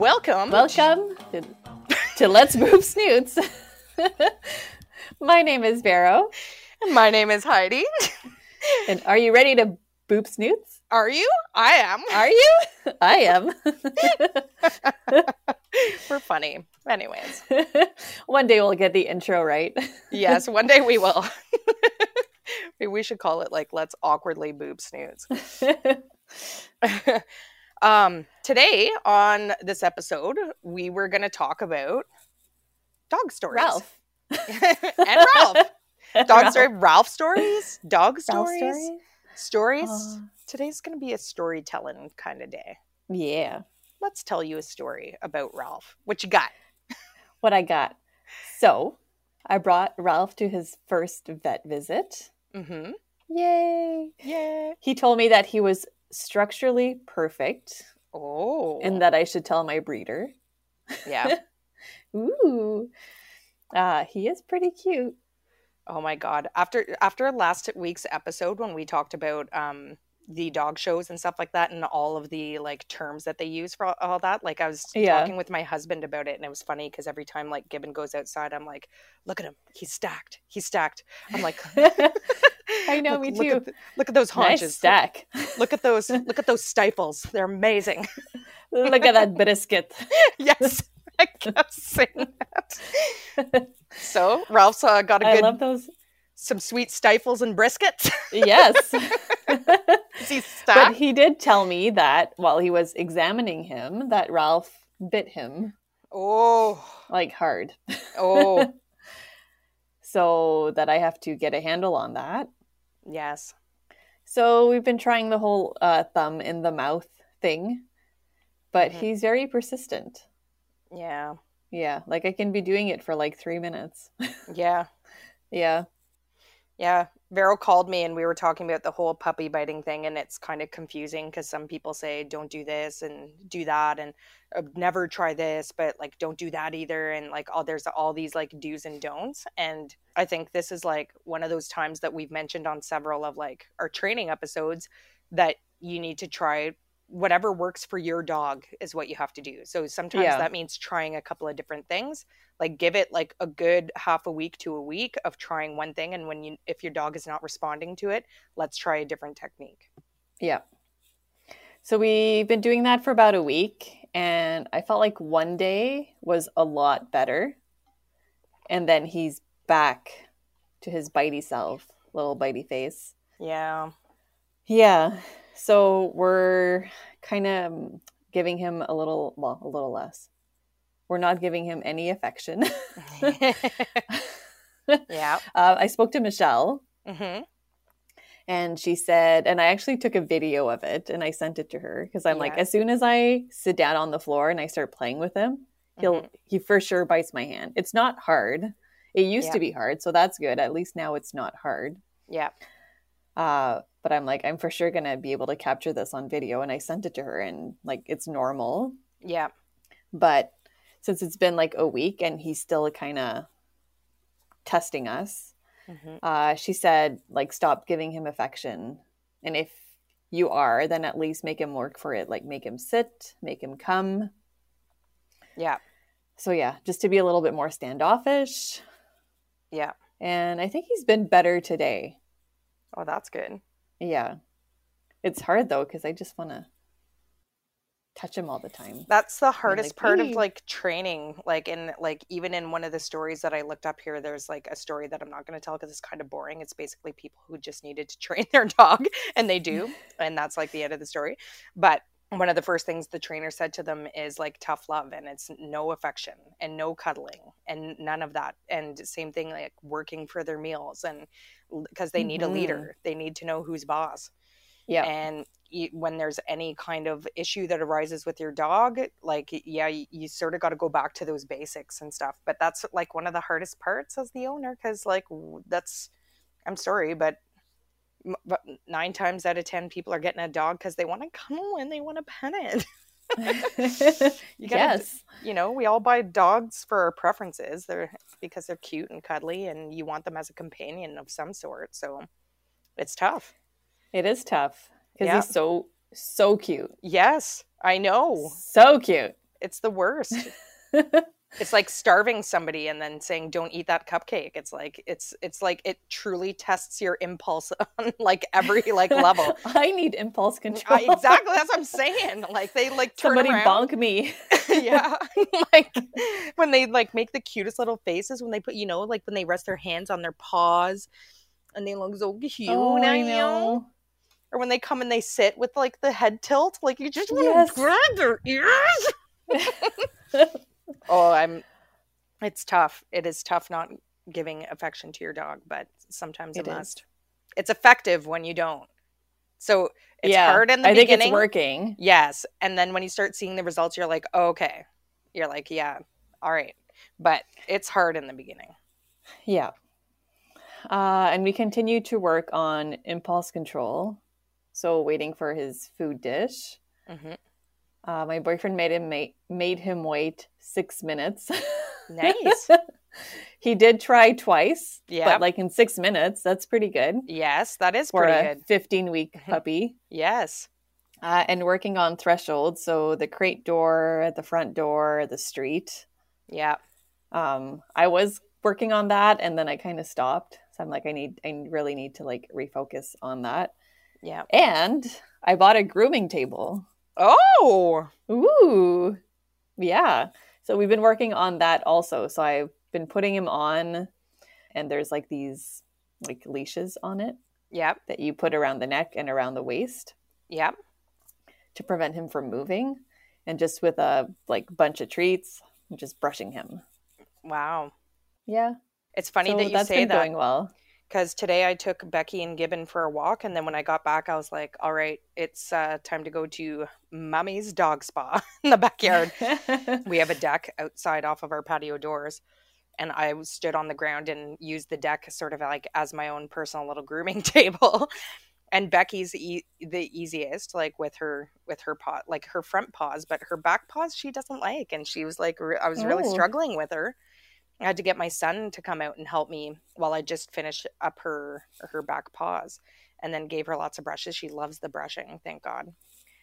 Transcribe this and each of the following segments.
Welcome. Welcome to, to Let's Boop Snoots. My name is Vero. And my name is Heidi. And are you ready to boop snoots? Are you? I am. Are you? I am. We're funny. Anyways. One day we'll get the intro right. Yes, one day we will. We should call it like let's awkwardly boob snoots. Um today on this episode, we were gonna talk about dog stories. Ralph. and Ralph. Dog Ralph. story Ralph stories? Dog Ralph stories? story? Stories? Uh, Today's gonna be a storytelling kind of day. yeah. Let's tell you a story about Ralph. What you got? What I got. So I brought Ralph to his first vet visit. Mm-hmm. Yay. Yeah. He told me that he was structurally perfect Oh. and that I should tell my breeder. yeah. Ooh. Uh, he is pretty cute. Oh my god. After after last week's episode when we talked about um the dog shows and stuff like that and all of the like terms that they use for all, all that like i was Yeah. talking with my husband about it and it was funny because every time like gibbon goes outside i'm like look at him he's stacked he's stacked i'm like I know, look, me look too. at, th- look at those haunches. Nice stack. look at those look at those stifles they're amazing Look at that brisket. yes i kept saying that so ralph's uh, got a good I love those. some sweet stifles and briskets Yes. he but he did tell me that while he was examining him, that Ralph bit him oh like hard. oh So that I have to get a handle on that. Yes So we've been trying the whole uh, thumb in the mouth thing, but Mhm. he's very persistent. yeah Yeah, like I can be doing it for like three minutes. yeah yeah. Yeah, Vero called me and we were talking about the whole puppy biting thing, and it's kind of confusing because some people say don't do this and do that, and uh, never try this, but like don't do that either, and like all there's all these like do's and don'ts, and I think this is like one of those times that we've mentioned on several of like our training episodes that you need to try whatever works for your dog is what you have to do. So sometimes Yeah. that means trying a couple of different things like give it like a good half a week to a week of trying one thing and when you if your dog is not responding to it let's try a different technique Yeah. So we've been doing that for about a week, and I felt like one day was a lot better. And then he's back to his bitey self, little bitey face. yeah Yeah. So we're kind of giving him a little, well, a little less. We're not giving him any affection. yeah uh, I spoke to Michelle, hmm and she said and i actually took a video of it and i sent it to her because i'm like as soon as i sit down on the floor and i start playing with him he'll Mhm. he for sure bites my hand it's not hard it used Yeah. to be hard so that's good at least now it's not hard yeah uh but i'm like i'm for sure gonna be able to capture this on video and i sent it to her and like it's normal. Yeah. But since it's been like a week and he's still kind of testing us hmm uh, she said like stop giving him affection. And if you are then at least make him work for it. Like make him sit make him come. Yeah. So yeah just to be a little bit more standoffish. Yeah. And i think he's been better today oh that's good. Yeah. It's hard though because i just want to touch him all the time. That's the hardest like, part of like training like in like even in one of the stories that i looked up here there's like a story that i'm not going to tell because it's kind of boring. It's basically people who just needed to train their dog and they do and that's like the end of the story. But one of the first things the trainer said to them is like tough love and it's no affection and no cuddling and none of that and same thing like working for their meals and because they need Mhm. a leader they need to know who's boss yeah and when there's any kind of issue that arises with your dog like yeah you, you sort of got to go back to those basics and stuff but that's like one of the hardest parts as the owner because like that's i'm sorry but but nine times out of ten people are getting a dog because they want to cuddle and they want to pet it. You gotta yes. you know we all buy dogs for our preferences. They're because they're cute and cuddly and you want them as a companion of some sort so it's tough. It is tough because Yeah. he's so so cute. Yes i know. So cute. It's the worst. it's like starving somebody and then saying don't eat that cupcake it's like it's it's like it truly tests your impulse on like every like level I need impulse control. I, exactly that's what i'm saying like they like turn Somebody around bonk me. yeah like when they like make the cutest little faces when they put you know like when they rest their hands on their paws and they look so cute Oh, now, I you know. or when they come and they sit with like the head tilt like you just want Yes. to grab their ears oh i'm it's tough. It is tough not giving affection to your dog but sometimes it, must. It's effective when you don't. So it's yeah, hard in the beginning. I think it's working. yes. And then when you start seeing the results you're like oh, okay. You're like yeah. All right. But it's hard in the beginning. Yeah. Uh, and we continue to work on impulse control. So waiting for his food dish. hmm Uh, my boyfriend made him made, made him wait six minutes. nice he did try twice, yeah but like in six minutes, that's pretty good yes that is for pretty a good 15 week puppy. yes Uh, and working on thresholds, so the crate door, at the front door, the street. yeah Um, I was working on that, and then I kind of stopped. So I'm like, I need, I really need to like refocus on that. yeah And I bought a grooming table. Oh Ooh, yeah. So we've been working on that also. So I've been putting him on, and there's like these like leashes on it yep that you put around the neck and around the waist yep to prevent him from moving. And just with a like bunch of treats, I'm just brushing him. wow Yeah, it's funny so that you say that going well. Because today I took Becky and Gibbon for a walk, and then when I got back, I was like, "All right, it's uh, time to go to Mummy's dog spa in the backyard." we have a deck outside off of our patio doors, and I stood on the ground and used the deck sort of like as my own personal little grooming table. And Becky's e- the easiest, like with her with her paw, like her front paws, but her back paws she doesn't like, and she was like, re- I was really Oh. struggling with her. I had to get my son to come out and help me while I just finished up her her back paws, and then gave her lots of brushes. She loves the brushing, thank God.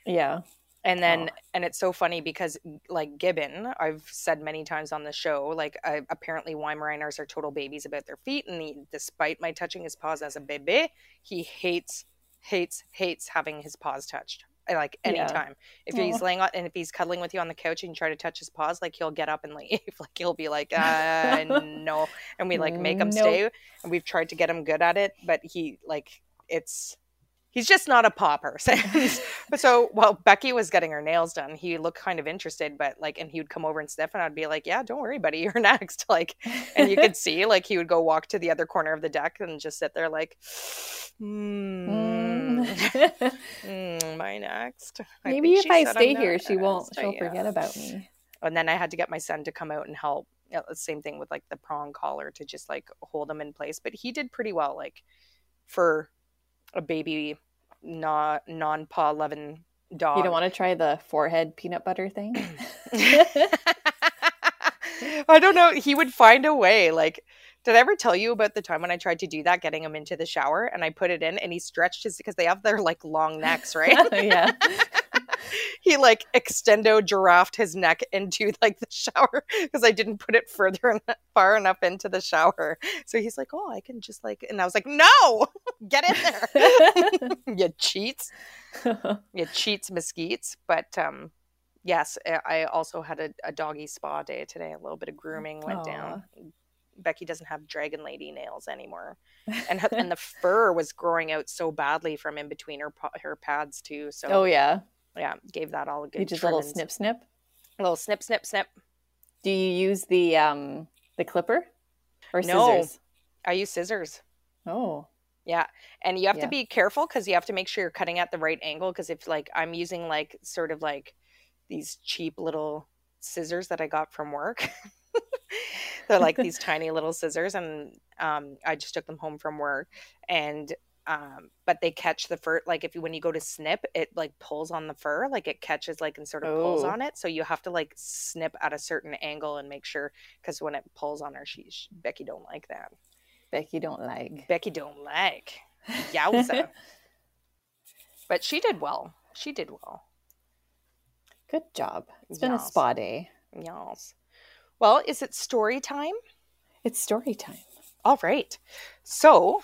yeah. And then, Oh. and it's so funny because, like Gibbon, I've said many times on the show, like uh, apparently Weimaraners are total babies about their feet, and he, despite my touching his paws as a baby, he hates, hates, hates having his paws touched. Like Yeah. anytime, if he's laying on and if he's cuddling with you on the couch and you try to touch his paws, like he'll get up and leave. Like he'll be like, uh, no, and we like make him Nope. stay, and we've tried to get him good at it, but he like it's he's just not a paw person. but so while Becky was getting her nails done, he looked kind of interested, but like, and he would come over and sniff, and I'd be like, "Yeah, don't worry, buddy, you're next." Like, and you could see like he would go walk to the other corner of the deck and just sit there like, mm, Mm. mm, "My next." I Maybe if I I'm stay here, she won't. She'll Yeah. forget about me. And then I had to get my son to come out and help. You know, same thing with like the prong collar to just like hold him in place. But he did pretty well, like for a baby, not non paw loving dog. You don't want to try the forehead peanut butter thing? I don't know. He would find a way. Like, did I ever tell you about the time when I tried to do that, getting him into the shower, and I put it in, and he stretched his because they have their like long necks, right? yeah. he like extendo giraffed his neck into like the shower because I didn't put it further en- far enough into the shower. So he's like, "Oh, I can just like," and I was like, "No, get in there, you cheats, you cheats, mesquites." But um, yes, I- I also had a, a doggy spa day today. A little bit of grooming went down. Becky doesn't have dragon lady nails anymore, and and the fur was growing out so badly from in between her her pads too. So oh yeah. yeah, gave that all a good You just a little snip snip. A little snip, snip, snip. Do you use the um the clipper or No. scissors? I use scissors. Oh. Yeah. And you have Yeah. to be careful because you have to make sure you're cutting at the right angle. Because if, like, I'm using, like, sort of like these cheap little scissors that I got from work, they're like these tiny little scissors. And um, I just took them home from work. And, um, but they catch the fur. Like, if you, when you go to snip, it like pulls on the fur, like it catches, like, and sort of pulls Oh. on it. So you have to, like, snip at a certain angle and make sure. Because when it pulls on her, she, she, Becky don't like that. Becky don't like. Becky don't like. Yowza. but she did well. She did well. Good job. It's been a spa day. Yes. Well, is it story time? It's story time. All right. So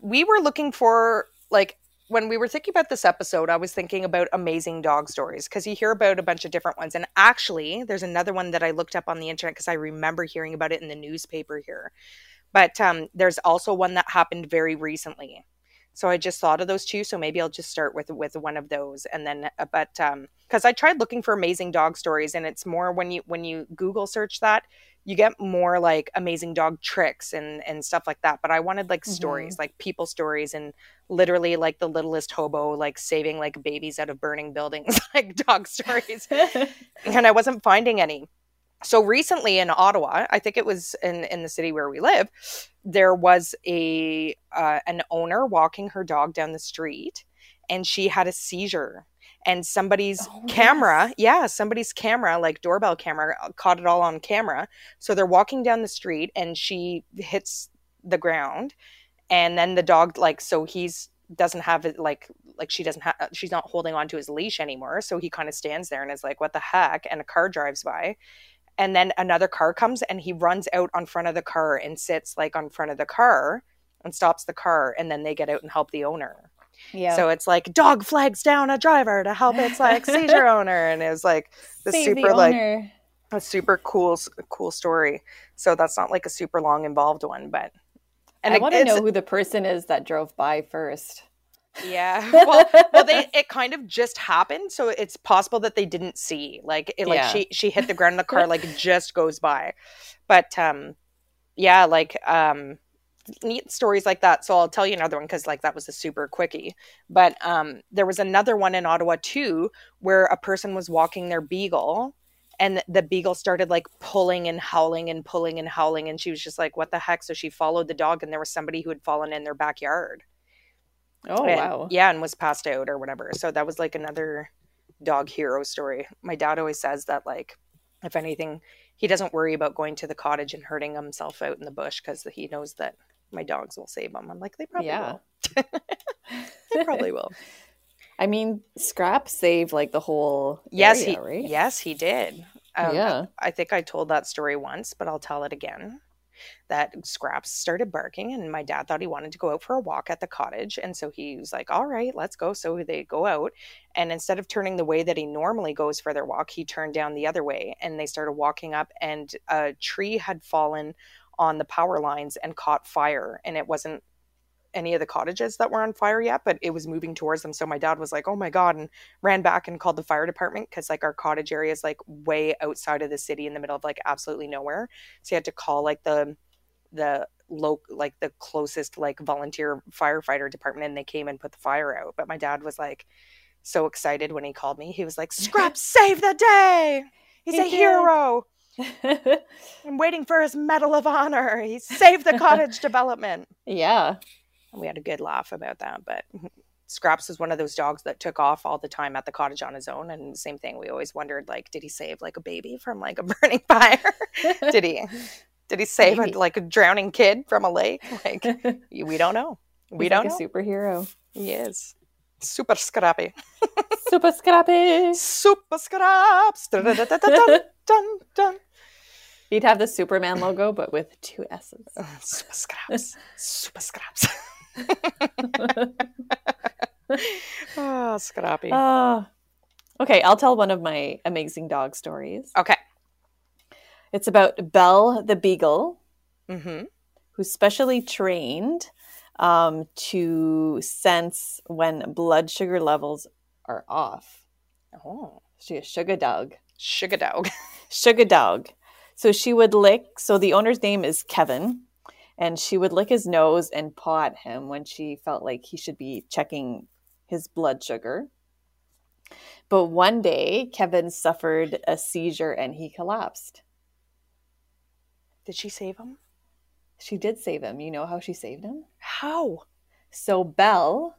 we were looking for, like, when we were thinking about this episode, I was thinking about amazing dog stories because you hear about a bunch of different ones. And actually, there's another one that I looked up on the internet because I remember hearing about it in the newspaper here. But um, there's also one that happened very recently. So I just thought of those two. So maybe I'll just start with with one of those, and then, uh, but um, because I tried looking for amazing dog stories, and it's more when you when you Google search that, you get more like amazing dog tricks and and stuff like that but i wanted like Mhm. stories like people stories and literally like the littlest hobo like saving like babies out of burning buildings like dog stories and i wasn't finding any so recently in ottawa i think it was in in the city where we live there was a uh, an owner walking her dog down the street and she had a seizure. And somebody's Oh, camera yes. yeah somebody's camera like doorbell camera uh, caught it all on camera. So they're walking down the street and she hits the ground and then the dog like so he's doesn't have it like like she doesn't have she's not holding on to his leash anymore. So he kind of stands there and is like what the heck? And a car drives by and then another car comes and he runs out on front of the car and sits like on front of the car and stops the car and then they get out and help the owner. Yeah. so it's like dog flags down a driver to help. Its like seizure owner. And it was like the Save super like a super cool cool story. So that's not like a super long involved one but and I want to know who the person is that drove by first. Yeah. Well, well they it kind of just happened so it's possible that they didn't see like it like Yeah. she she hit the ground and the car like just goes by. But um yeah like um neat stories like that so i'll tell you another one because like that was a super quickie. But um there was another one in ottawa too where a person was walking their beagle and the beagle started like pulling and howling and pulling and howling and she was just like what the heck? So she followed the dog and there was somebody who had fallen in their backyard Oh and- wow. Yeah, and was passed out or whatever. So that was like another dog hero story. My dad always says that like if anything, he doesn't worry about going to the cottage and hurting himself out in the bush because he knows that my dogs will save him. I'm like, they probably Yeah. will. They probably will. I mean, Scrap saved like the whole yes, area, he right? yes he did. Um, yeah. I think I told that story once, but I'll tell it again. That Scraps started barking, and my dad thought he wanted to go out for a walk at the cottage. And so he was like, All right, let's go. So they go out. And instead of turning the way that he normally goes for their walk, he turned down the other way. And they started walking up, and a tree had fallen on the power lines and caught fire. And it wasn't any of the cottages that were on fire yet, but it was moving towards them. So my dad was like, "Oh my god!" and ran back and called the fire department because like our cottage area is like way outside of the city in the middle of like absolutely nowhere. So he had to call like the the low like the closest like volunteer firefighter department, and they came and put the fire out. But my dad was like so excited when he called me. He was like, "Scrap saved the day! He's He a did. hero! I'm waiting for his medal of honor. He saved the cottage development." yeah. And we had a good laugh about that. But Scraps was one of those dogs that took off all the time at the cottage on his own. And same thing, we always wondered like, did he save like a baby from like a burning fire? did he? Did he save a, like a drowning kid from a lake? Like we don't know. We He's don't like know. a superhero. he is super scrappy. Super Scrappy. Super scraps. Dun, dun, dun, dun. He'd have the Superman logo, but with two S's. Super scraps. Super scraps. oh, scrappy. Oh. Okay, I'll tell one of my amazing dog stories. okay. It's about Belle the Beagle, Mm-hmm. who's specially trained um, to sense when blood sugar levels are off. Oh, She's a sugar dog. sugar dog. Sugar dog. So she would lick, so the owner's name is Kevin, and she would lick his nose and paw at him when she felt like he should be checking his blood sugar. But one day, Kevin suffered a seizure and he collapsed. Did she save him? She did save him. You know how she saved him? How? So Belle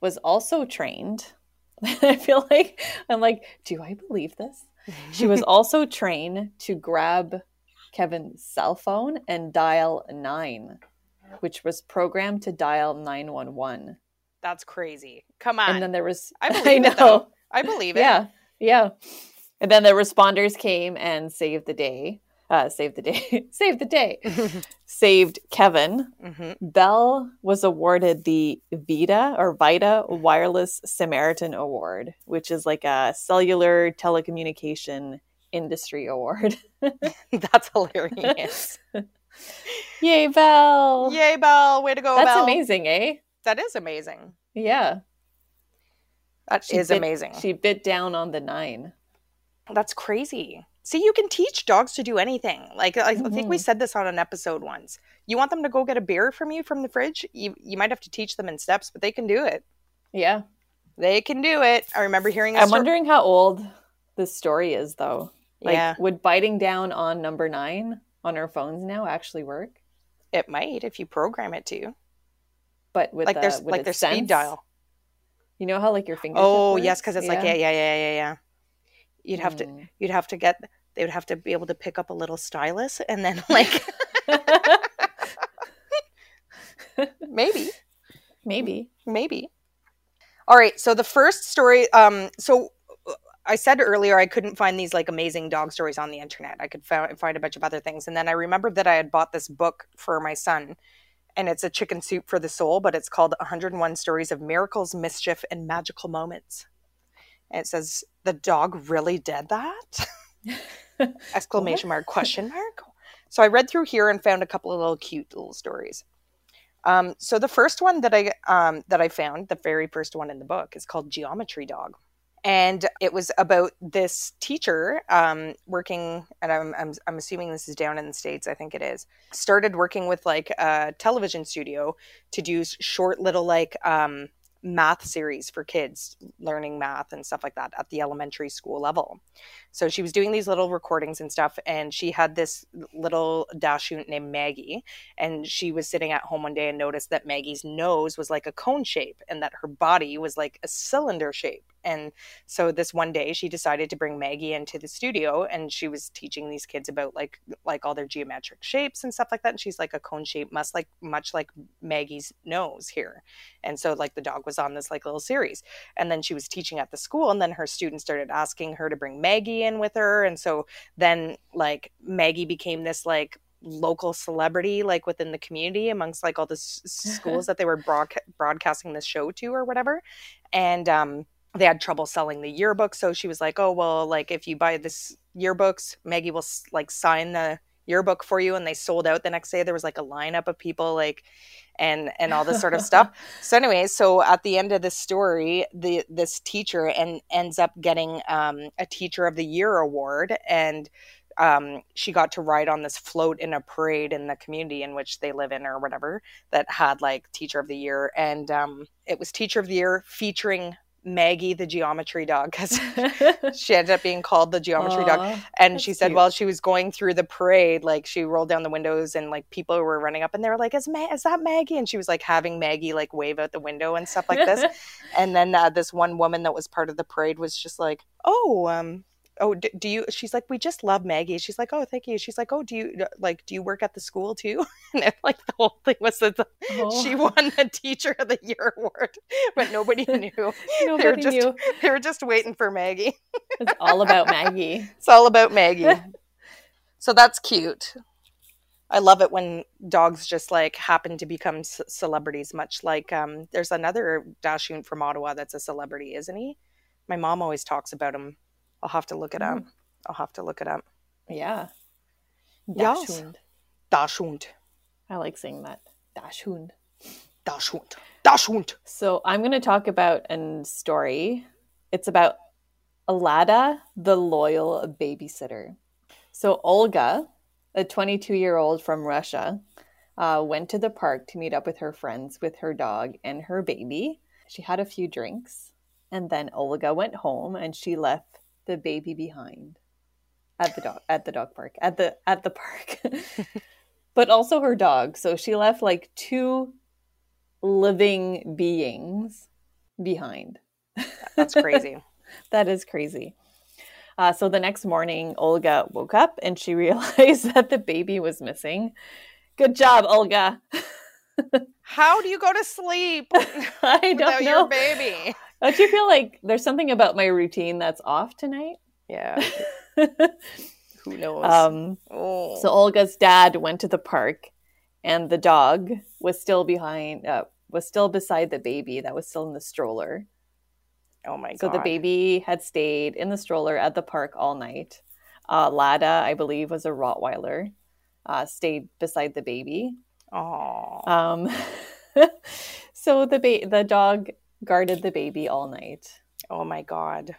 was also trained. I feel like I'm like, do I believe this? She was also trained to grab Kevin's cell phone and dial 9, which was programmed to dial 911. That's crazy. Come on. And then there was I believe it, though. I believe it. Yeah. Yeah. And then the responders came and saved the day. Uh, saved the day. saved the day. saved Kevin. hmm Belle was awarded the Vita or Vita Wireless Samaritan Award, which is like a cellular telecommunication industry award. That's hilarious. Yay, Belle! Yay, Belle. Way to go, That's Belle. amazing, eh? That is amazing. Yeah. That She is bit- amazing. She bit down on the nine. That's crazy. See, you can teach dogs to do anything. Like I I think we Mhm. said this on an episode once. You want them to go get a beer from you from the fridge? You you might have to teach them in steps, but they can do it. Yeah. They can do it. I remember hearing a I'm sto- wondering how old this story is, though. Like, yeah, would biting down on number nine on our phones now actually work? it might if you program it to. But with like the, there's would like their speed dial. You know how like your finger. Oh, yes, cuz it's like yeah, yeah, yeah, yeah, yeah. You'd have to Mm. you'd have to get they would have to be able to pick up a little stylus and then like maybe Maybe. maybe all right so the first story um so i said earlier i couldn't find these like amazing dog stories on the internet. I could find, find a bunch of other things. And then i remembered that i had bought this book for my son and it's a chicken soup for the soul but it's called 101 stories of miracles mischief and magical moments. And it says the dog really did that? Exclamation mark question mark. So i read through here and found a couple of little cute little stories. Um, so the first one that i um, that i found the very first one in the book is called geometry dog and it was about this teacher um, working and I'm, I'm, I'm assuming this is down in the states i think it is started working with like a television studio to do short little like um, math series for kids learning math and stuff like that at the elementary school level. So she was doing these little recordings and stuff and she had this little dachshund named maggie and she was sitting at home one day and noticed that maggie's nose was like a cone shape and that her body was like a cylinder shape and so this one day she decided to bring maggie into the studio and she was teaching these kids about like like all their geometric shapes and stuff like that and she's like a cone shape must like much like maggie's nose here. And so like the dog was on this like little series. And then she was teaching at the school and then her students started asking her to bring maggie in with her. And so then like maggie became this like local celebrity like within the community amongst like all the s- schools that they were broadca- broadcasting this show to or whatever. And um they had trouble selling the yearbook so she was like oh well like if you buy this yearbooks maggie will like sign the yearbook for you and they sold out the next day. There was like a lineup of people like and and all this sort of stuff. So anyway so at the end of the story the this teacher and ends up getting um, a teacher of the year award and um, she got to ride on this float in a parade in the community in which they live in or whatever that had like teacher of the year. And um, it was teacher of the year featuring maggie the geometry dog because she ended up being called the geometry dog. And she said cute. while she was going through the parade like she rolled down the windows and like people were running up and they were like is, Ma- is that maggie? And she was like having maggie like wave out the window and stuff like this. And then uh, this one woman that was part of the parade was just like oh um oh d- do you she's like we just love maggie she's like oh thank you she's like oh do you like do you work at the school too and it, like the whole thing was that the, Oh, she won the teacher of the year award but nobody knew they were nobody just knew. they were just waiting for maggie It's all about Maggie. it's all about Maggie. so that's cute. I love it when dogs just like happen to become c- celebrities, much like um, there's another Dachshund from Ottawa that's a celebrity, isn't he? My mom always talks about him. I'll have to look it up. I'll have to look it up. Yeah. Yes. Dachshund. Dachshund. I like saying that. Dachshund. Dachshund. Dachshund. So I'm going to talk about a story. It's about Alada, the loyal babysitter. So Olga, a 22 year old from Russia, uh, went to the park to meet up with her friends with her dog and her baby. She had a few drinks, and then Olga went home and she left the baby behind at the dog at the dog park at the at the park, but also her dog. So she left like two living beings behind. That's crazy. That is crazy. Uh, so the next morning, Olga woke up and she realized that the baby was missing. Good job, Olga. How do you go to sleep I don't your know. baby? Don't you feel like there's something about my routine that's off tonight? Yeah. Who knows? um, oh. so Olga's dad went to the park, and the dog was still behind. Uh, was still beside the baby that was still in the stroller. oh my god. So the baby had stayed in the stroller at the park all night. Uh, Lada, I believe, was a Rottweiler, uh, stayed beside the baby. Oh. Um, so the ba- the dog guarded the baby all night. oh my god.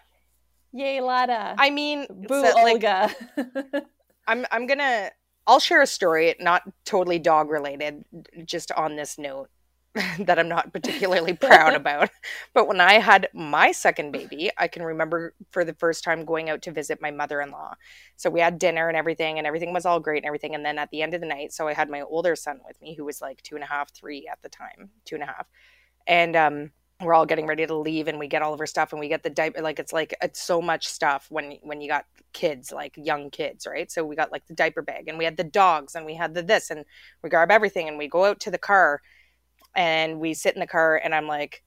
Yay, Lada! I mean, Boo, so, like, Olga. I'm I'm gonna I'll share a story, not totally dog related, just on this note that I'm not particularly proud about. But when I had my second baby, I can remember for the first time going out to visit my mother-in-law. So we had dinner and everything, and everything was all great and everything. And then at the end of the night, so I had my older son with me, who was like two and a half, three at the time, two and a half, and um we're all getting ready to leave and we get all of our stuff and we get the diaper like it's like it's so much stuff when when you got kids like young kids right so we got like the diaper bag and we had the dogs and we had the this and we grab everything and we go out to the car and we sit in the car and i'm like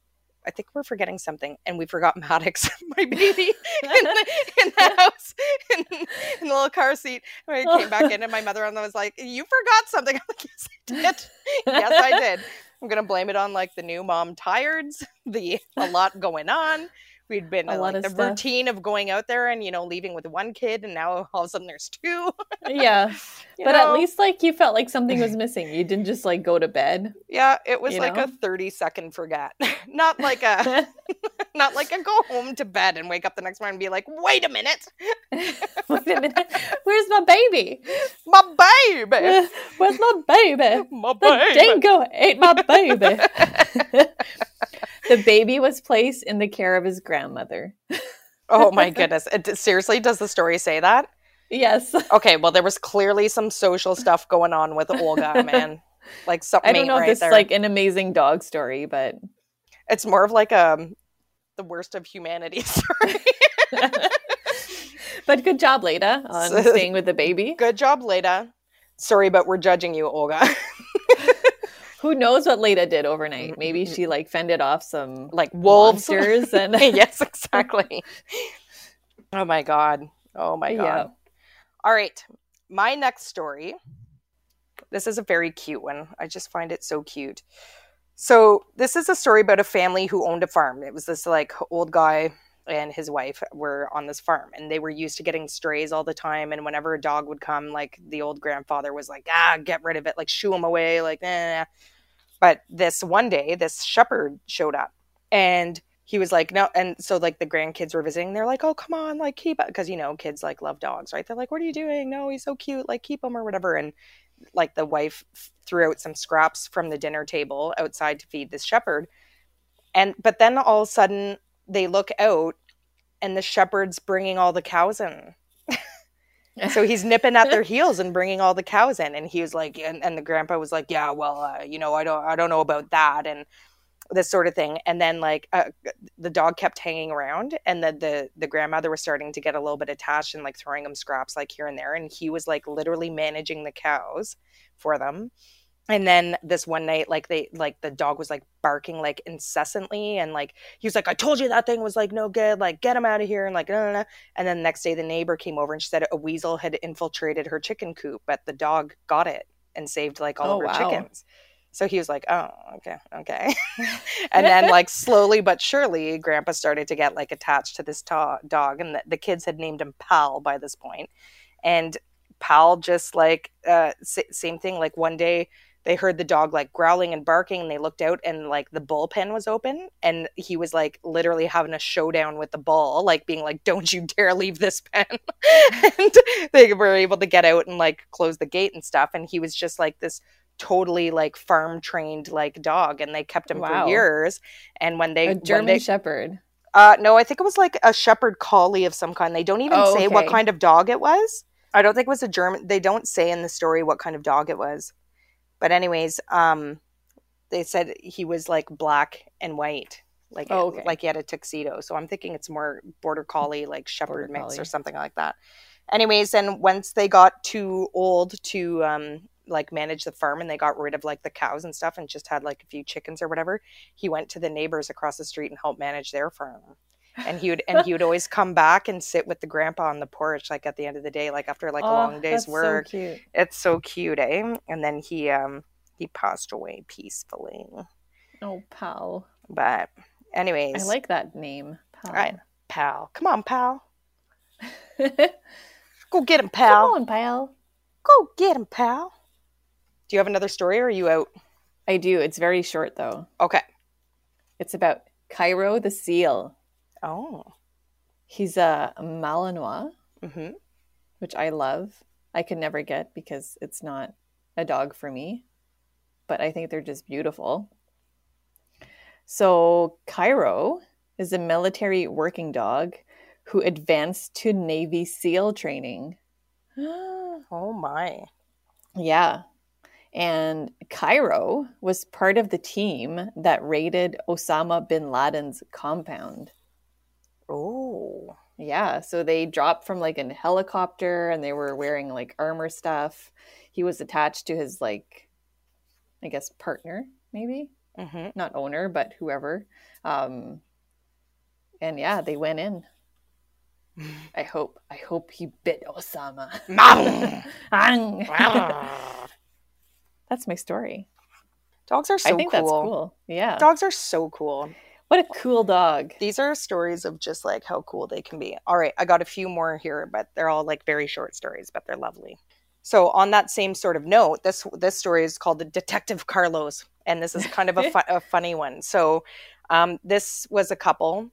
I think we're forgetting something, and we forgot Maddox, my baby, in the, in the house, in, in the little car seat. When I came back in, and my mother-in-law was like, "You forgot something." I'm like, "Yes, I did. yes, I did." I'm gonna blame it on like the new mom tireds, the a lot going on. We'd been A in, lot like of the stuff. routine of going out there and you know leaving with one kid, and now all of a sudden there's two. yeah, you but at least like you felt like something was missing. You didn't just like go to bed. yeah, it was like know? a 30 second forget, not like a not like a go home to bed and wake up the next morning and be like, wait a minute, Wait a minute. Where's my baby? my baby, Where's my baby? my baby. The dingo ate my baby. the baby was placed in the care of his grandmother. oh my goodness! It, seriously, does the story say that? Yes. Okay, well, there was clearly some social stuff going on with Olga, man. Like something I don't know if right this there. is like an amazing dog story, but it's more of like um the worst of humanity story. but good job, Leda, on So- staying with the baby. Good job, Leda. Sorry, but we're judging you, Olga. Who knows what Leda did overnight? Maybe she like fended off some like wolves. and yes, exactly. oh my god. Oh my god. Yeah. All right. My next story. This is a very cute one. I just find it so cute. So, this is a story about a family who owned a farm. It was this like old guy and his wife were on this farm and they were used to getting strays all the time and whenever a dog would come like the old grandfather was like ah get rid of it like shoo him away like eh. but this one day this shepherd showed up and he was like no and so like the grandkids were visiting they're like oh come on like keep because you know kids like love dogs right? They're like what are you doing? No he's so cute like keep him or whatever and like the wife threw out some scraps from the dinner table outside to feed this shepherd and but then all of a sudden they look out and the shepherd's bringing all the cows in. So he's nipping at their heels and bringing all the cows in and he was like and, and the grandpa was like yeah well uh, you know i don't i don't know about that and this sort of thing. And then like uh, the dog kept hanging around and the, the the grandmother was starting to get a little bit attached and like throwing him scraps like here and there. And he was like literally managing the cows for them. And then this one night like they like the dog was like barking like incessantly. And like he was like i told you that thing was like no good. Like get him out of here. And like no no no. And then the next day the neighbor came over and she said a weasel had infiltrated her chicken coop but the dog got it and saved like all Oh, of her wow. chickens so he was like oh okay okay and then like slowly but surely grandpa started to get like attached to this to- dog and the, the kids had named him pal by this point. and pal just like uh s- same thing like one day they heard the dog like growling and barking and they looked out and like the bullpen was open and he was like literally having a showdown with the bull like being like don't you dare leave this pen and they were able to get out and like close the gate and stuff and he was just like this totally like farm trained like dog and they kept him Wow. for years and when they a German they, Shepherd. uh no i think it was like a shepherd collie of some kind. They don't even Oh, say what kind of dog it was. I don't think it was a german they don't say in the story what kind of dog it was. But anyways um they said he was like black and white like Oh, okay. like he had a tuxedo. So i'm thinking it's more border collie like shepherd Border mix or something like that. Anyways and once they got too old to um like manage the farm and they got rid of like the cows and stuff and just had like a few chickens or whatever he went to the neighbors across the street and helped manage their farm and he would and he would always come back and sit with the grandpa on the porch like at the end of the day like after like a Oh, long day's so work cute. it's so cute eh and then he um he passed away peacefully Oh, pal. but anyways I like that name. Pal. Right. pal come on pal go get him pal come on, pal. go get him pal do you have another story or are you out I do. It's very short though. okay It's about Cairo the seal. oh He's a Malinois, mm-hmm. which I love. I could never get because it's not a dog for me, but I think they're just beautiful. So, Cairo is a military working dog who advanced to Navy SEAL training. oh my Yeah. And Cairo was part of the team that raided Osama bin Laden's compound. oh Yeah, so they dropped from like a helicopter and they were wearing like armor stuff. He was attached to his like I guess partner, maybe? mm-hmm. Not owner, but whoever. Um and yeah, they went in. I hope I hope he bit Osama. That's my story. dogs are so I think cool. that's cool. Yeah. dogs are so cool What a cool dog. these are stories of just like how cool they can be. All right, I got a few more here, but they're all like very short stories, but they're lovely. So on that same sort of note, this this story is called the Detective Carlos, and this is kind of a, fu- a funny one. So um, this was a couple,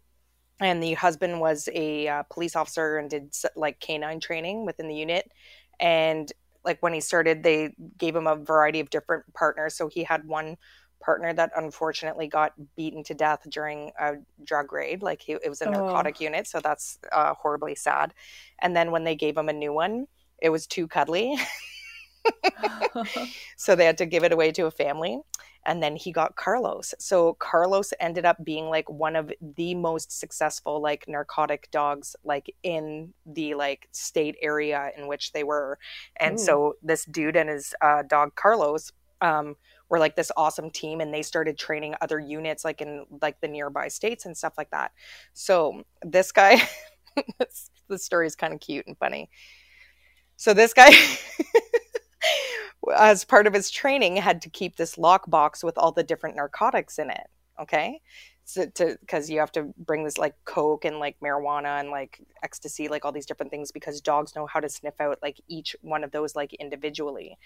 and the husband was a uh, police officer and did like canine training within the unit, and like when he started, they gave him a variety of different partners. So he had one partner that unfortunately got beaten to death during a drug raid. Like he, it was a Oh. narcotic unit, so that's uh, horribly sad. And then when they gave him a new one, it was too cuddly, so they had to give it away to a family. And then he got Carlos. So Carlos ended up being like one of the most successful like narcotic dogs like in the like state area in which they were. And Ooh. so this dude and his uh, dog Carlos um, were like this awesome team and they started training other units like in like the nearby states and stuff like that so this guy this, this story is kind of cute and funny so this guy as part of his training had to keep this lockbox with all the different narcotics in it okay? So because you have to bring this like coke and like marijuana and like ecstasy like all these different things because dogs know how to sniff out like each one of those like individually.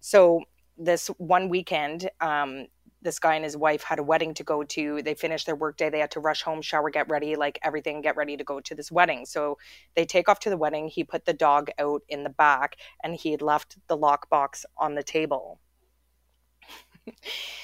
So this one weekend um this guy and his wife had a wedding to go to they finished their workday they had to rush home shower get ready like everything get ready to go to this wedding. So they take off to the wedding he put the dog out in the back and he had left the lockbox on the table.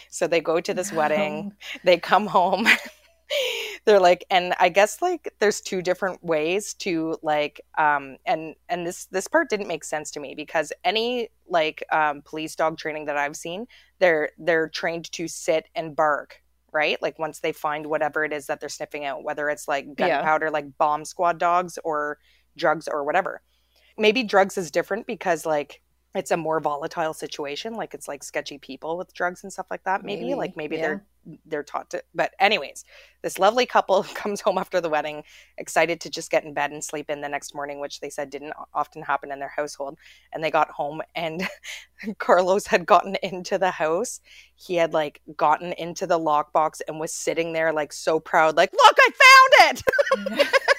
So they go to this wedding they come home they're like and i guess like there's two different ways to like um and and this this part didn't make sense to me because any like um police dog training that i've seen they're they're trained to sit and bark right like once they find whatever it is that they're sniffing out whether it's like Yeah. gunpowder like bomb squad dogs or drugs or whatever maybe drugs is different because like it's a more volatile situation like it's like sketchy people with drugs and stuff like that maybe, Maybe, like maybe yeah. they're they're taught to but anyways this lovely couple comes home after the wedding excited to just get in bed and sleep in the next morning which they said didn't often happen in their household and they got home and carlos had gotten into the house he had like gotten into the lockbox and was sitting there like so proud like look i found it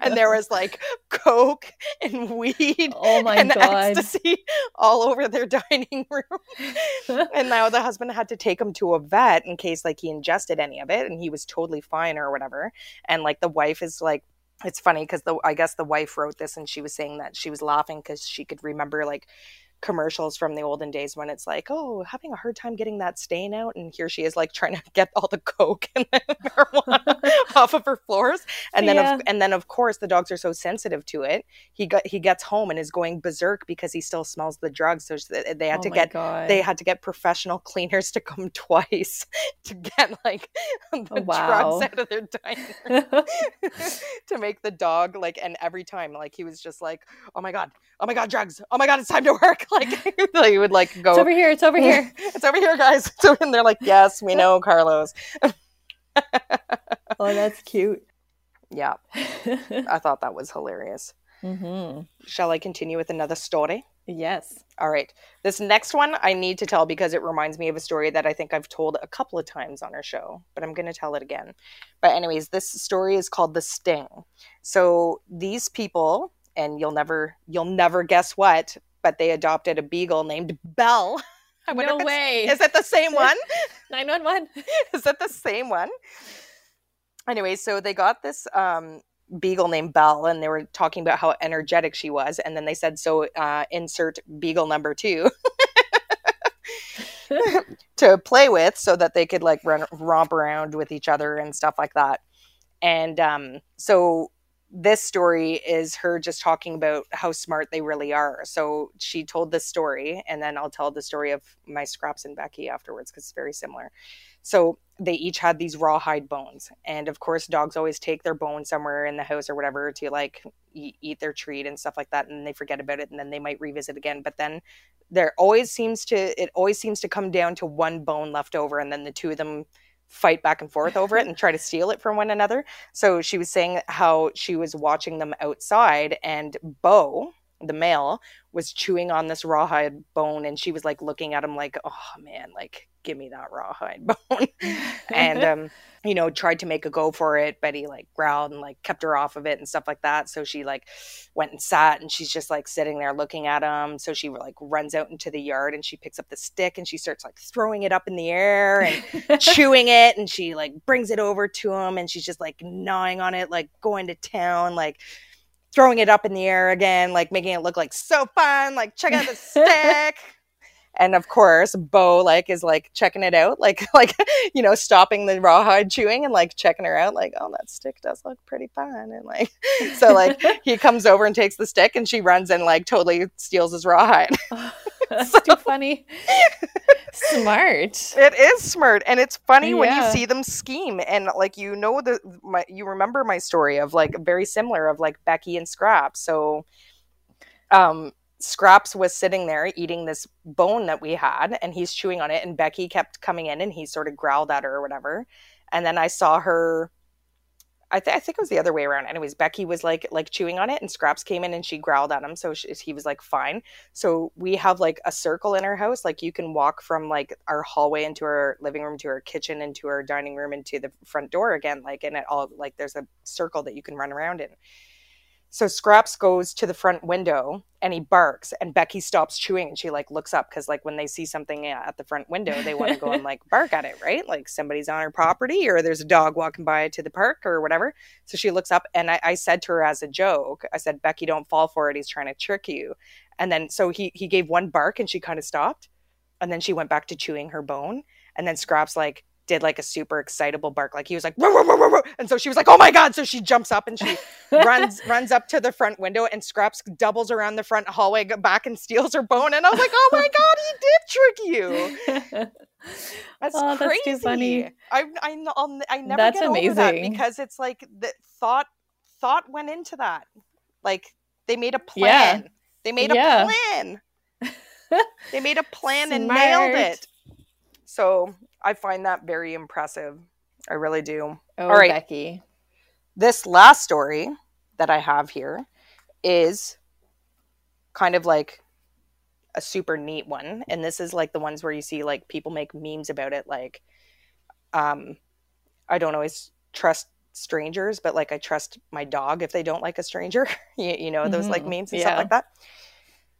and there was like coke and weed oh my and god. ecstasy all over their dining room and now the husband had to take him to a vet in case like he ingested any of it and he was totally fine or whatever and like the wife is like it's funny because the i guess the wife wrote this and she was saying that she was laughing because she could remember like commercials from the olden days when it's like oh having a hard time getting that stain out and here she is like trying to get all the coke and the marijuana off of her floors and then Yeah. of, and then of course the dogs are so sensitive to it he got he gets home and is going berserk because he still smells the drugs so they had oh to get god. they had to get professional cleaners to come twice to get like oh, the Oh, wow. drugs out of their room to make the dog like and every time like he was just like oh my god oh my god drugs oh my god it's time to work like he would like go it's over here. It's over here. it's over here guys so and they're like yes we know carlos oh, that's cute. Yeah, I thought that was hilarious. mm-hmm. Shall I continue with another story? Yes. All right. This next one I need to tell because it reminds me of a story that I think I've told a couple of times on our show, but I'm going to tell it again. But, anyways, this story is called The Sting. So, these people, and you'll never, you'll never guess what, but they adopted a beagle named Belle. I No way. Is that the same one? 911. is that the same one? Anyway, so they got this um, beagle named Belle, and they were talking about how energetic she was, and then they said, "So uh, insert beagle number two to play with, so that they could like run romp around with each other and stuff like that." And um, so this story is her just talking about how smart they really are. So she told this story, and then I'll tell the story of my Scraps and Becky afterwards because it's very similar. So they each had these rawhide bones, and of course, dogs always take their bone somewhere in the house or whatever to like eat, eat their treat and stuff like that, and they forget about it, and then they might revisit again. But then there always seems to it always seems to come down to one bone left over, and then the two of them fight back and forth over it and try to steal it from one another. So she was saying how she was watching them outside, and Bo, the male, was chewing on this rawhide bone, and she was like looking at him like, "Oh man, like give me that rawhide bone," and um, you know, tried to make a go for it, but he like growled and like kept her off of it and stuff like that. So she like went and sat, and she's just like sitting there looking at him. So she like runs out into the yard and she picks up the stick and she starts like throwing it up in the air and chewing it and she like brings it over to him and she's just like gnawing on it like going to town like throwing it up in the air again like making it look like so fun like check out the stick and of course bo like is like checking it out like like you know stopping the rawhide chewing and like checking her out like oh that stick does look pretty fun and like so like he comes over and takes the stick and she runs and like totally steals his rawhide That's too funny. Smart. It is smart, and it's funny when you see them scheme, and like you know the my, you remember my story of like very similar of like Becky and Scrap, So, um, Scraps was sitting there eating this bone that we had, and he's chewing on it, and Becky kept coming in, and he sort of growled at her or whatever, and then I saw her. I, th- I think it was the other way around. Anyways, Becky was like like chewing on it, and Scraps came in and she growled at him, so she, he was like fine. So we have like a circle in our house. Like you can walk from like our hallway into our living room to our kitchen into our dining room into the front door again. Like and it all like there's a circle that you can run around in. So Scraps goes to the front window and he barks and Becky stops chewing and she like looks up because like when they see something at the front window they want to go and like bark at it right? Like somebody's on her property or there's a dog walking by to the park or whatever. So she looks up and I, I said to her as a joke I said Becky don't fall for it. He's trying to trick you. And then so he he gave one bark and she kind of stopped. And then she went back to chewing her bone. And then Scraps like did like a super excitable bark like he was like "Row, row, row, row, row." and so she was like oh my god so she jumps up and she runs runs up to the front window and Scraps doubles around the front hallway back and steals her bone and I was like oh my god he did trick you that's Oh, that's crazy too funny. I I I'll, I never That's get over that amazing. because it's like the thought thought went into that like they made a Yeah. plan they made a Yeah. plan they made a plan and nailed it so I find that very impressive I really do oh, All right. Becky. this last story that I have here is kind of like a super neat one. And this is like the ones where you see like people make memes about it. Like, um, I don't always trust strangers, but like I trust my dog if they don't like a stranger. you, you know, those like Mhm. memes and Yeah. stuff like that.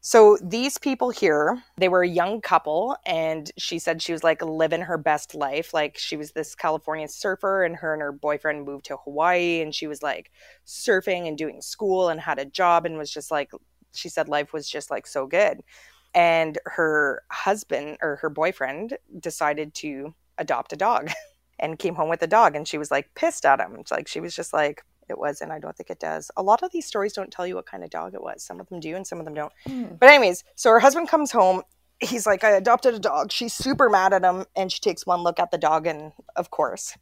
So these people here, they were a young couple, and she said she was like living her best life. Like she was this California surfer, and her and her boyfriend moved to Hawaii, and she was like surfing and doing school and had a job, and was just like, she said life was just like so good. And her husband or her boyfriend decided to adopt a dog and came home with a dog, and she was like pissed at him. It's like she was just like, it was and I don't think it does. A lot of these stories don't tell you what kind of dog it was. Some of them do, and some of them don't. Hmm. But anyways, so her husband comes home. He's like, I adopted a dog. She's super mad at him, and she takes one look at the dog, and of course,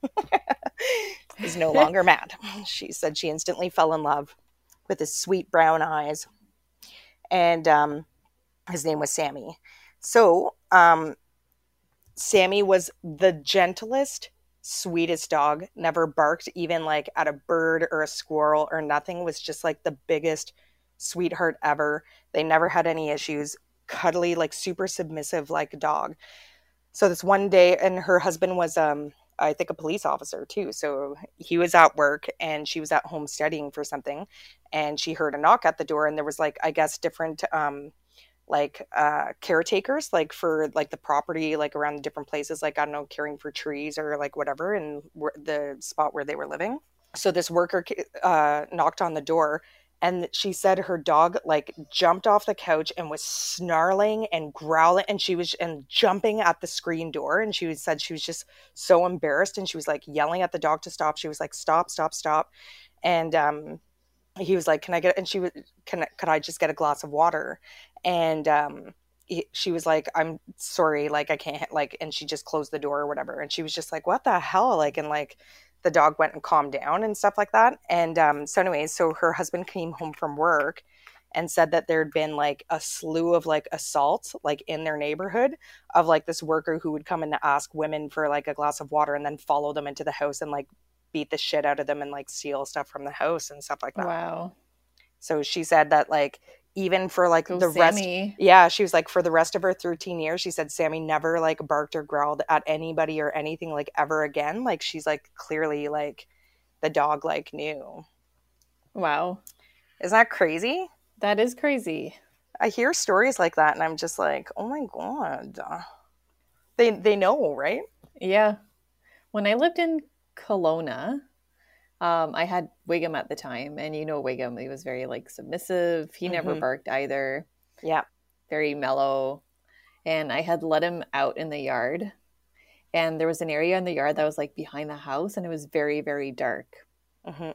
is no longer mad. She said she instantly fell in love with his sweet brown eyes, and um, his name was Sammy. So um, Sammy was the gentlest, sweetest dog never barked even like at a bird or a squirrel or nothing was just like the biggest sweetheart ever. They never had any issues. Cuddly like super submissive like dog. So this one day and her husband was um i think a police officer too so he was at work and she was at home studying for something and she heard a knock at the door and there was like i guess different um like uh caretakers like for like the property like around the different places like i don't know caring for trees or like whatever and the spot where they were living. So this worker uh knocked on the door and she said her dog like jumped off the couch and was snarling and growling and she was and jumping at the screen door and she said she was just so embarrassed and she was like yelling at the dog to stop. She was like stop stop stop. And um he was like can i get and she was can could i just get a glass of water and um he, she was like i'm sorry like i can't like and she just closed the door or whatever and she was just like what the hell like and like the dog went and calmed down and stuff like that. And um, so, anyways, so her husband came home from work and said that there'd been like a slew of like assaults like in their neighborhood of like this worker who would come in to ask women for like a glass of water and then follow them into the house and like beat the shit out of them and like steal stuff from the house and stuff like that. Wow. So she said that like even for like the Sammy. rest yeah she was like for the rest of her 13 years she said sammy never like barked or growled at anybody or anything like ever again. Like she's like clearly like the dog like knew. Wow. Isn't that crazy? That is crazy. I hear stories like that and i'm just like oh my god. They they know right? Yeah. When i lived in Kelowna um, I had Wiggum at the time, and you know Wiggum, he was very like submissive. He mm-hmm. never barked either. Yeah, very mellow. And I had let him out in the yard, and there was an area in the yard that was like behind the house, and it was very very dark. Mm-hmm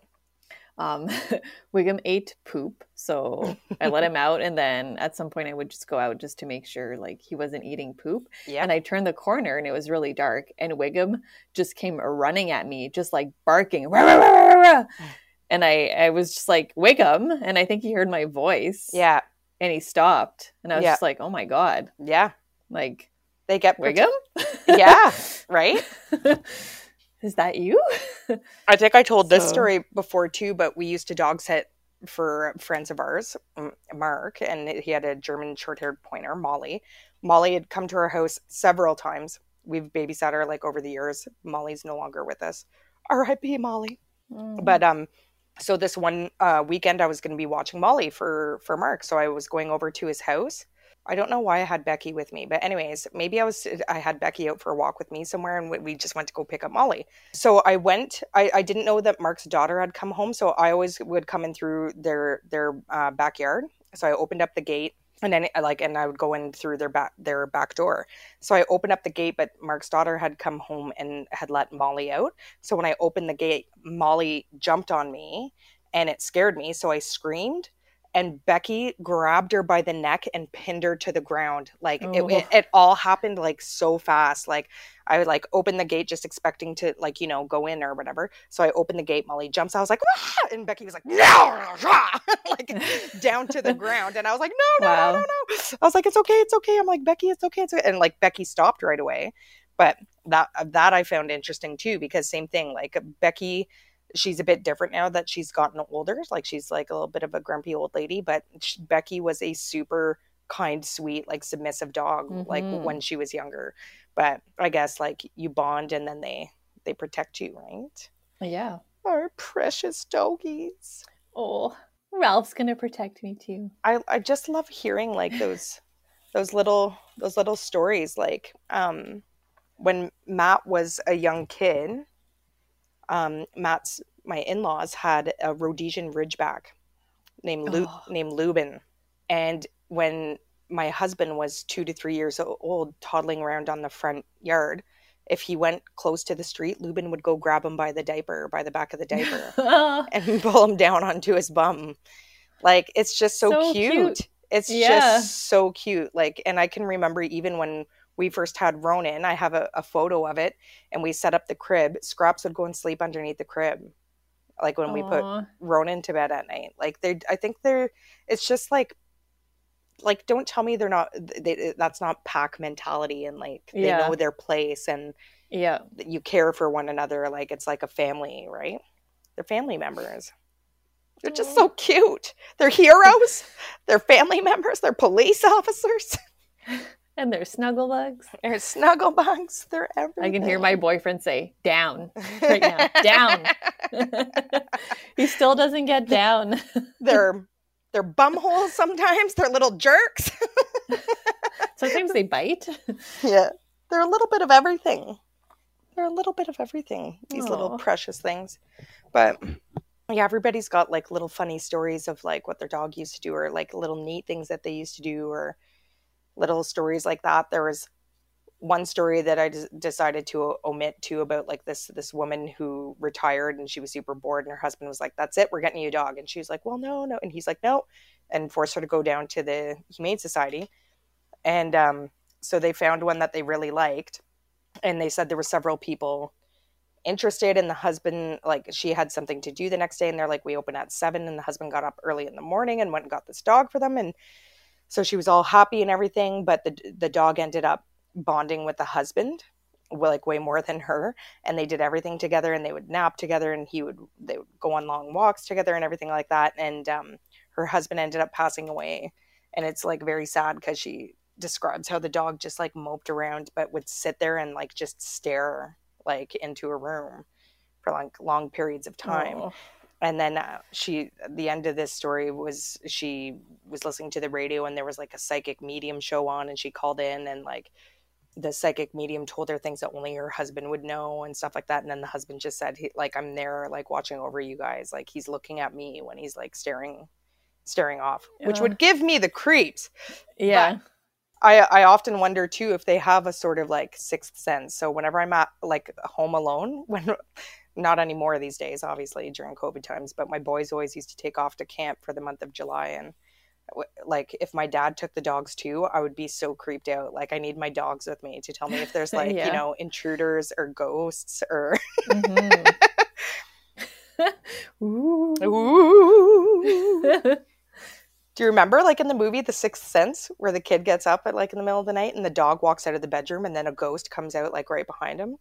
um, Wiggum ate poop, so I let him out, and then at some point I would just go out just to make sure like he wasn't eating poop. Yeah. And I turned the corner, and it was really dark, and Wiggum just came running at me, just like barking, rah, rah, rah, and I I was just like Wiggum, and I think he heard my voice. Yeah. And he stopped, and I was yeah. just like, "Oh my god!" Yeah. Like they get Wiggum. yeah. Right. is that you? I think I told this story before too, but we used to dog sit for friends of ours, Mark, and he had a German short haired pointer, Molly. Molly had come to our house several times. We've babysat her like over the years. Molly's no longer with us. R.I.P. Molly. Mm. But um, so this one uh, weekend I was going to be watching Molly for for Mark, so I was going over to his house I don't know why I had Becky with me, but anyways, maybe I was I had Becky out for a walk with me somewhere, and we just went to go pick up Molly. So I went. I, I didn't know that Mark's daughter had come home, so I always would come in through their their uh, backyard. So I opened up the gate, and then like, and I would go in through their back their back door. So I opened up the gate, but Mark's daughter had come home and had let Molly out. So when I opened the gate, Molly jumped on me, and it scared me. So I screamed and Becky grabbed her by the neck and pinned her to the ground. Like oh. it, it, it, all happened like so fast. Like I would like open the gate just expecting to like you know go in or whatever. So I opened the gate. Molly jumps. I was like, ah! and Becky was like, no, like down to the ground. And I was like, no, no, wow. no, no, no. I was like, it's okay, it's okay. I'm like Becky, it's okay, it's okay. And like Becky stopped right away. But that that I found interesting too because same thing. Like Becky she's a bit different now that she's gotten older. Like she's like a little bit of a grumpy old lady, but she, Becky was a super kind, sweet, like submissive dog mm-hmm. like when she was younger. But I guess like you bond and then they they protect you, right? Yeah. Our precious doggies. Oh, Ralph's gonna protect me too. I I just love hearing like those those little those little stories like um when Matt was a young kid um, Matt's my in-laws had a Rhodesian Ridgeback named Lu- oh. named Lubin, and when my husband was two to three years old, toddling around on the front yard, if he went close to the street, Lubin would go grab him by the diaper, by the back of the diaper, and pull him down onto his bum. Like it's just so, so cute. cute. It's yeah. just so cute. Like, and I can remember even when we first had Ronan, I have a, a photo of it, and we set up the crib. Scraps would go and sleep underneath the crib, like when Aww. we put Ronan to bed at night. Like they, I think they're. It's just like, like don't tell me they're not. They, that's not pack mentality, and like they yeah. know their place, and Yeah. you care for one another like it's like a family, right? They're family members. They're just so cute. They're heroes. they're family members. They're police officers. And they're snuggle bugs. They're snuggle bugs. They're everything. I can hear my boyfriend say, down. right now. Down. he still doesn't get down. they're they're bumholes sometimes. They're little jerks. Sometimes they bite. yeah. They're a little bit of everything. They're a little bit of everything. These little precious things. But yeah, everybody's got like little funny stories of like what their dog used to do or like little neat things that they used to do or little stories like that. There was one story that I decided to omit too about like this this woman who retired and she was super bored and her husband was like, "That's it, we're getting you a dog," and she was like, "Well, no, no," and he's like, "No," and forced her to go down to the Humane Society, and um, so they found one that they really liked, and they said there were several people interested and the husband like she had something to do the next day and they're like we open at seven and the husband got up early in the morning and went and got this dog for them and so she was all happy and everything but the the dog ended up bonding with the husband like way more than her. And they did everything together and they would nap together and he would they would go on long walks together and everything like that. And um her husband ended up passing away. And it's like very sad because she describes how the dog just like moped around but would sit there and like just stare like into a room for like long periods of time. And then uh, she the end of this story was she was listening to the radio and there was like a psychic medium show on and she called in and like the psychic medium told her things that only her husband would know and stuff like that and then the husband just said he, like i'm there like watching over you guys like he's looking at me when he's like staring staring off which would give me the creeps Yeah. I I often wonder too if they have a sort of like sixth sense. So whenever I'm at like home alone, when not anymore these days, obviously during COVID times, but my boys always used to take off to camp for the month of July, and like if my dad took the dogs too, I would be so creeped out. Like I need my dogs with me to tell me if there's like Yeah. you know intruders or ghosts or. Mhm. Ooh. Ooh. Do you remember, like in the movie The Sixth Sense, where the kid gets up at like in the middle of the night and the dog walks out of the bedroom and then a ghost comes out like right behind him?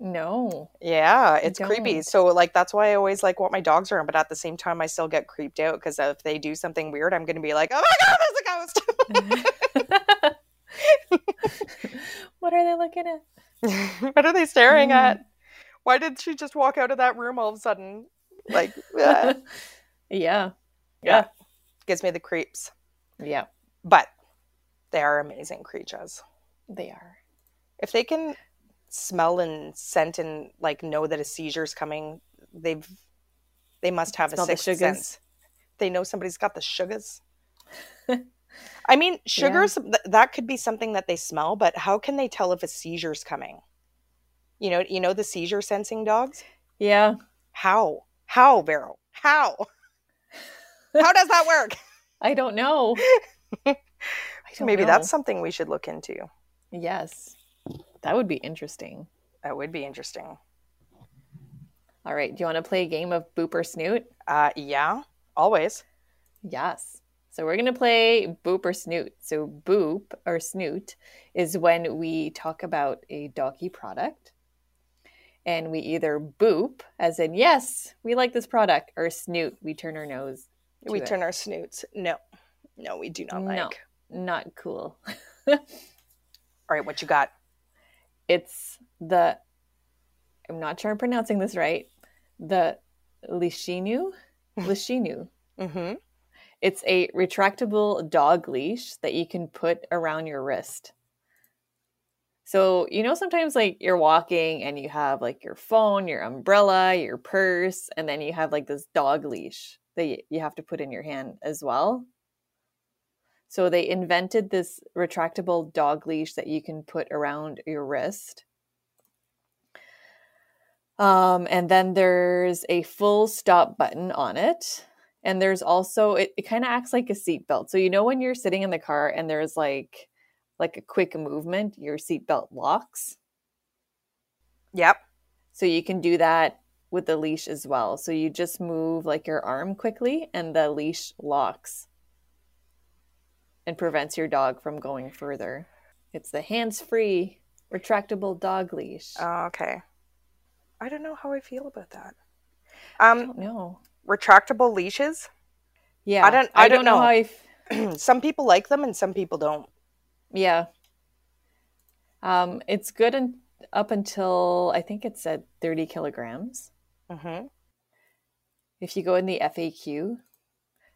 No. Yeah, it's creepy. So like that's why I always like want my dogs around, but at the same time I still get creeped out because if they do something weird, I'm gonna be like, oh my god, there's a ghost. what are they looking at? what are they staring Mm. at? Why did she just walk out of that room all of a sudden? Like, uh, yeah. yeah, gives me the creeps. Yeah. But they are amazing creatures. They are. if they can smell and scent and like know that a seizure's coming, they've they must have a Smell the sixth sugars. sense. They know somebody's got the sugars. I mean, sugars th- that could be something that they smell, but how can they tell if a seizure's coming? You know, you know the seizure sensing dogs. Yeah. How? How, Vero? How? How does that work? I don't know. I don't Maybe know. that's something we should look into. Yes. That would be interesting. That would be interesting. All right. Do you want to play a game of boop or snoot? Uh, yeah, always. Yes. So we're going to play boop or snoot. So boop or snoot is when we talk about a doggy product and we either boop as in yes, we like this product or snoot, we turn our nose. we it. turn our snoots. No, no, we do not like. No. Not cool. All right, what you got? It's the I'm not sure I'm pronouncing this right. The Lishinu, Lishinu. Mm-hmm. It's a retractable dog leash that you can put around your wrist. So, you know, sometimes like you're walking and you have like your phone, your umbrella, your purse, and then you have like this dog leash that you have to put in your hand as well. So, they invented this retractable dog leash that you can put around your wrist. Um, and then there's a full stop button on it. And there's also it, it kind of acts like a seatbelt so you know when you're sitting in the car and there's like like a quick movement your seatbelt locks? Yep. so you can do that with the leash as well. So you just move like your arm quickly and the leash locks and prevents your dog from going further it's the hands free Retractable dog leash. Oh, okay. I don't know how I feel about that. I Um, don't know. retractable leashes. Yeah, I don't- I don't know. how I. F- some people like them and some people don't. yeah. Um, it's good un- up until I think it said thirty kilograms. hmm If you go in the FAQ,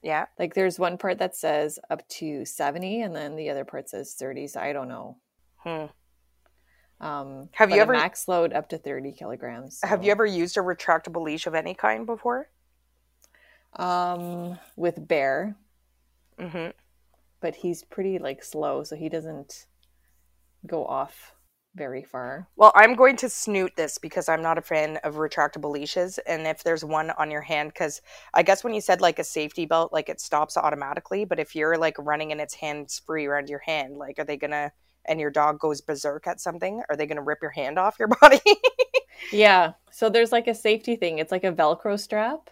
Yeah. like there's one part that says up to seventy, and then the other part says thirty. So I don't know. Hmm. Um, Have you ever- max load up to thirty kilograms? Have you ever used a retractable leash of any kind before? Um, with Bear, hmm but he's pretty like slow, so he doesn't go off very far. Well, I'm going to snoot this because I'm not a fan of retractable leashes. And if there's one on your hand, because I guess when you said like a safety belt, like it stops automatically. But if you're like running and it's hands free around your hand, like are they gonna, and your dog goes berserk at something, are they gonna rip your hand off your body? Yeah, so there's like a safety thing. It's like a Velcro strap.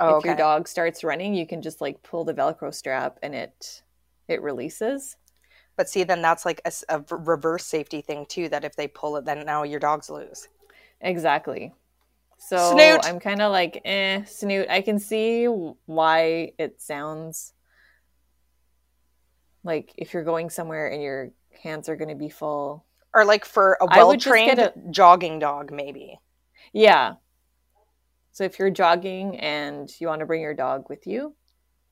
oh, If your dog starts running, you can just like pull the Velcro strap and it it releases. But see, then that's like a reverse safety thing too. That if they pull it, then now your dogs lose. Exactly. So Snoot. I'm kind of like, eh, snoot. I can see why it sounds like if you're going somewhere and your hands are going to be full. Or like for a well trained get jogging dog, maybe. Yeah. So if you're jogging and you want to bring your dog with you,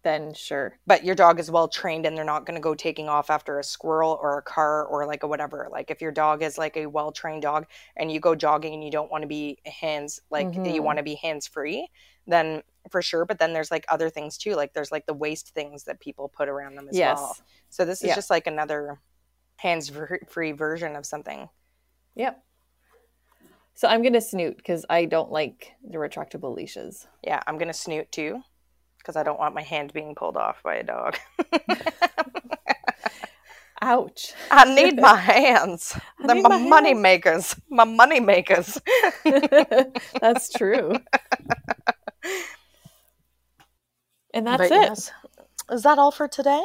then sure. But your dog is well trained and they're not going to go taking off after a squirrel or a car or like a whatever. Like if your dog is like a well trained dog and you go jogging and you don't want to be hands like Mhm. you want to be hands free, then for sure. But then there's like other things too. Like there's like the waste things that people put around them as yes. well. So this is Yeah. just like another hands free version of something. Yep. So I'm going to snoot because I don't like the retractable leashes. Yeah, I'm gonna snoot too, because I don't want my hand being pulled off by a dog. Ouch. I need my hands. I They're my, my money hands. makers. My money makers. That's true. And that's But it. yes. Is that all for today?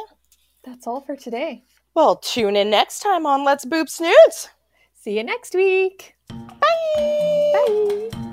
That's all for today. Well, tune in next time on Let's Boop Snoots. See you next week. Bye. Bye.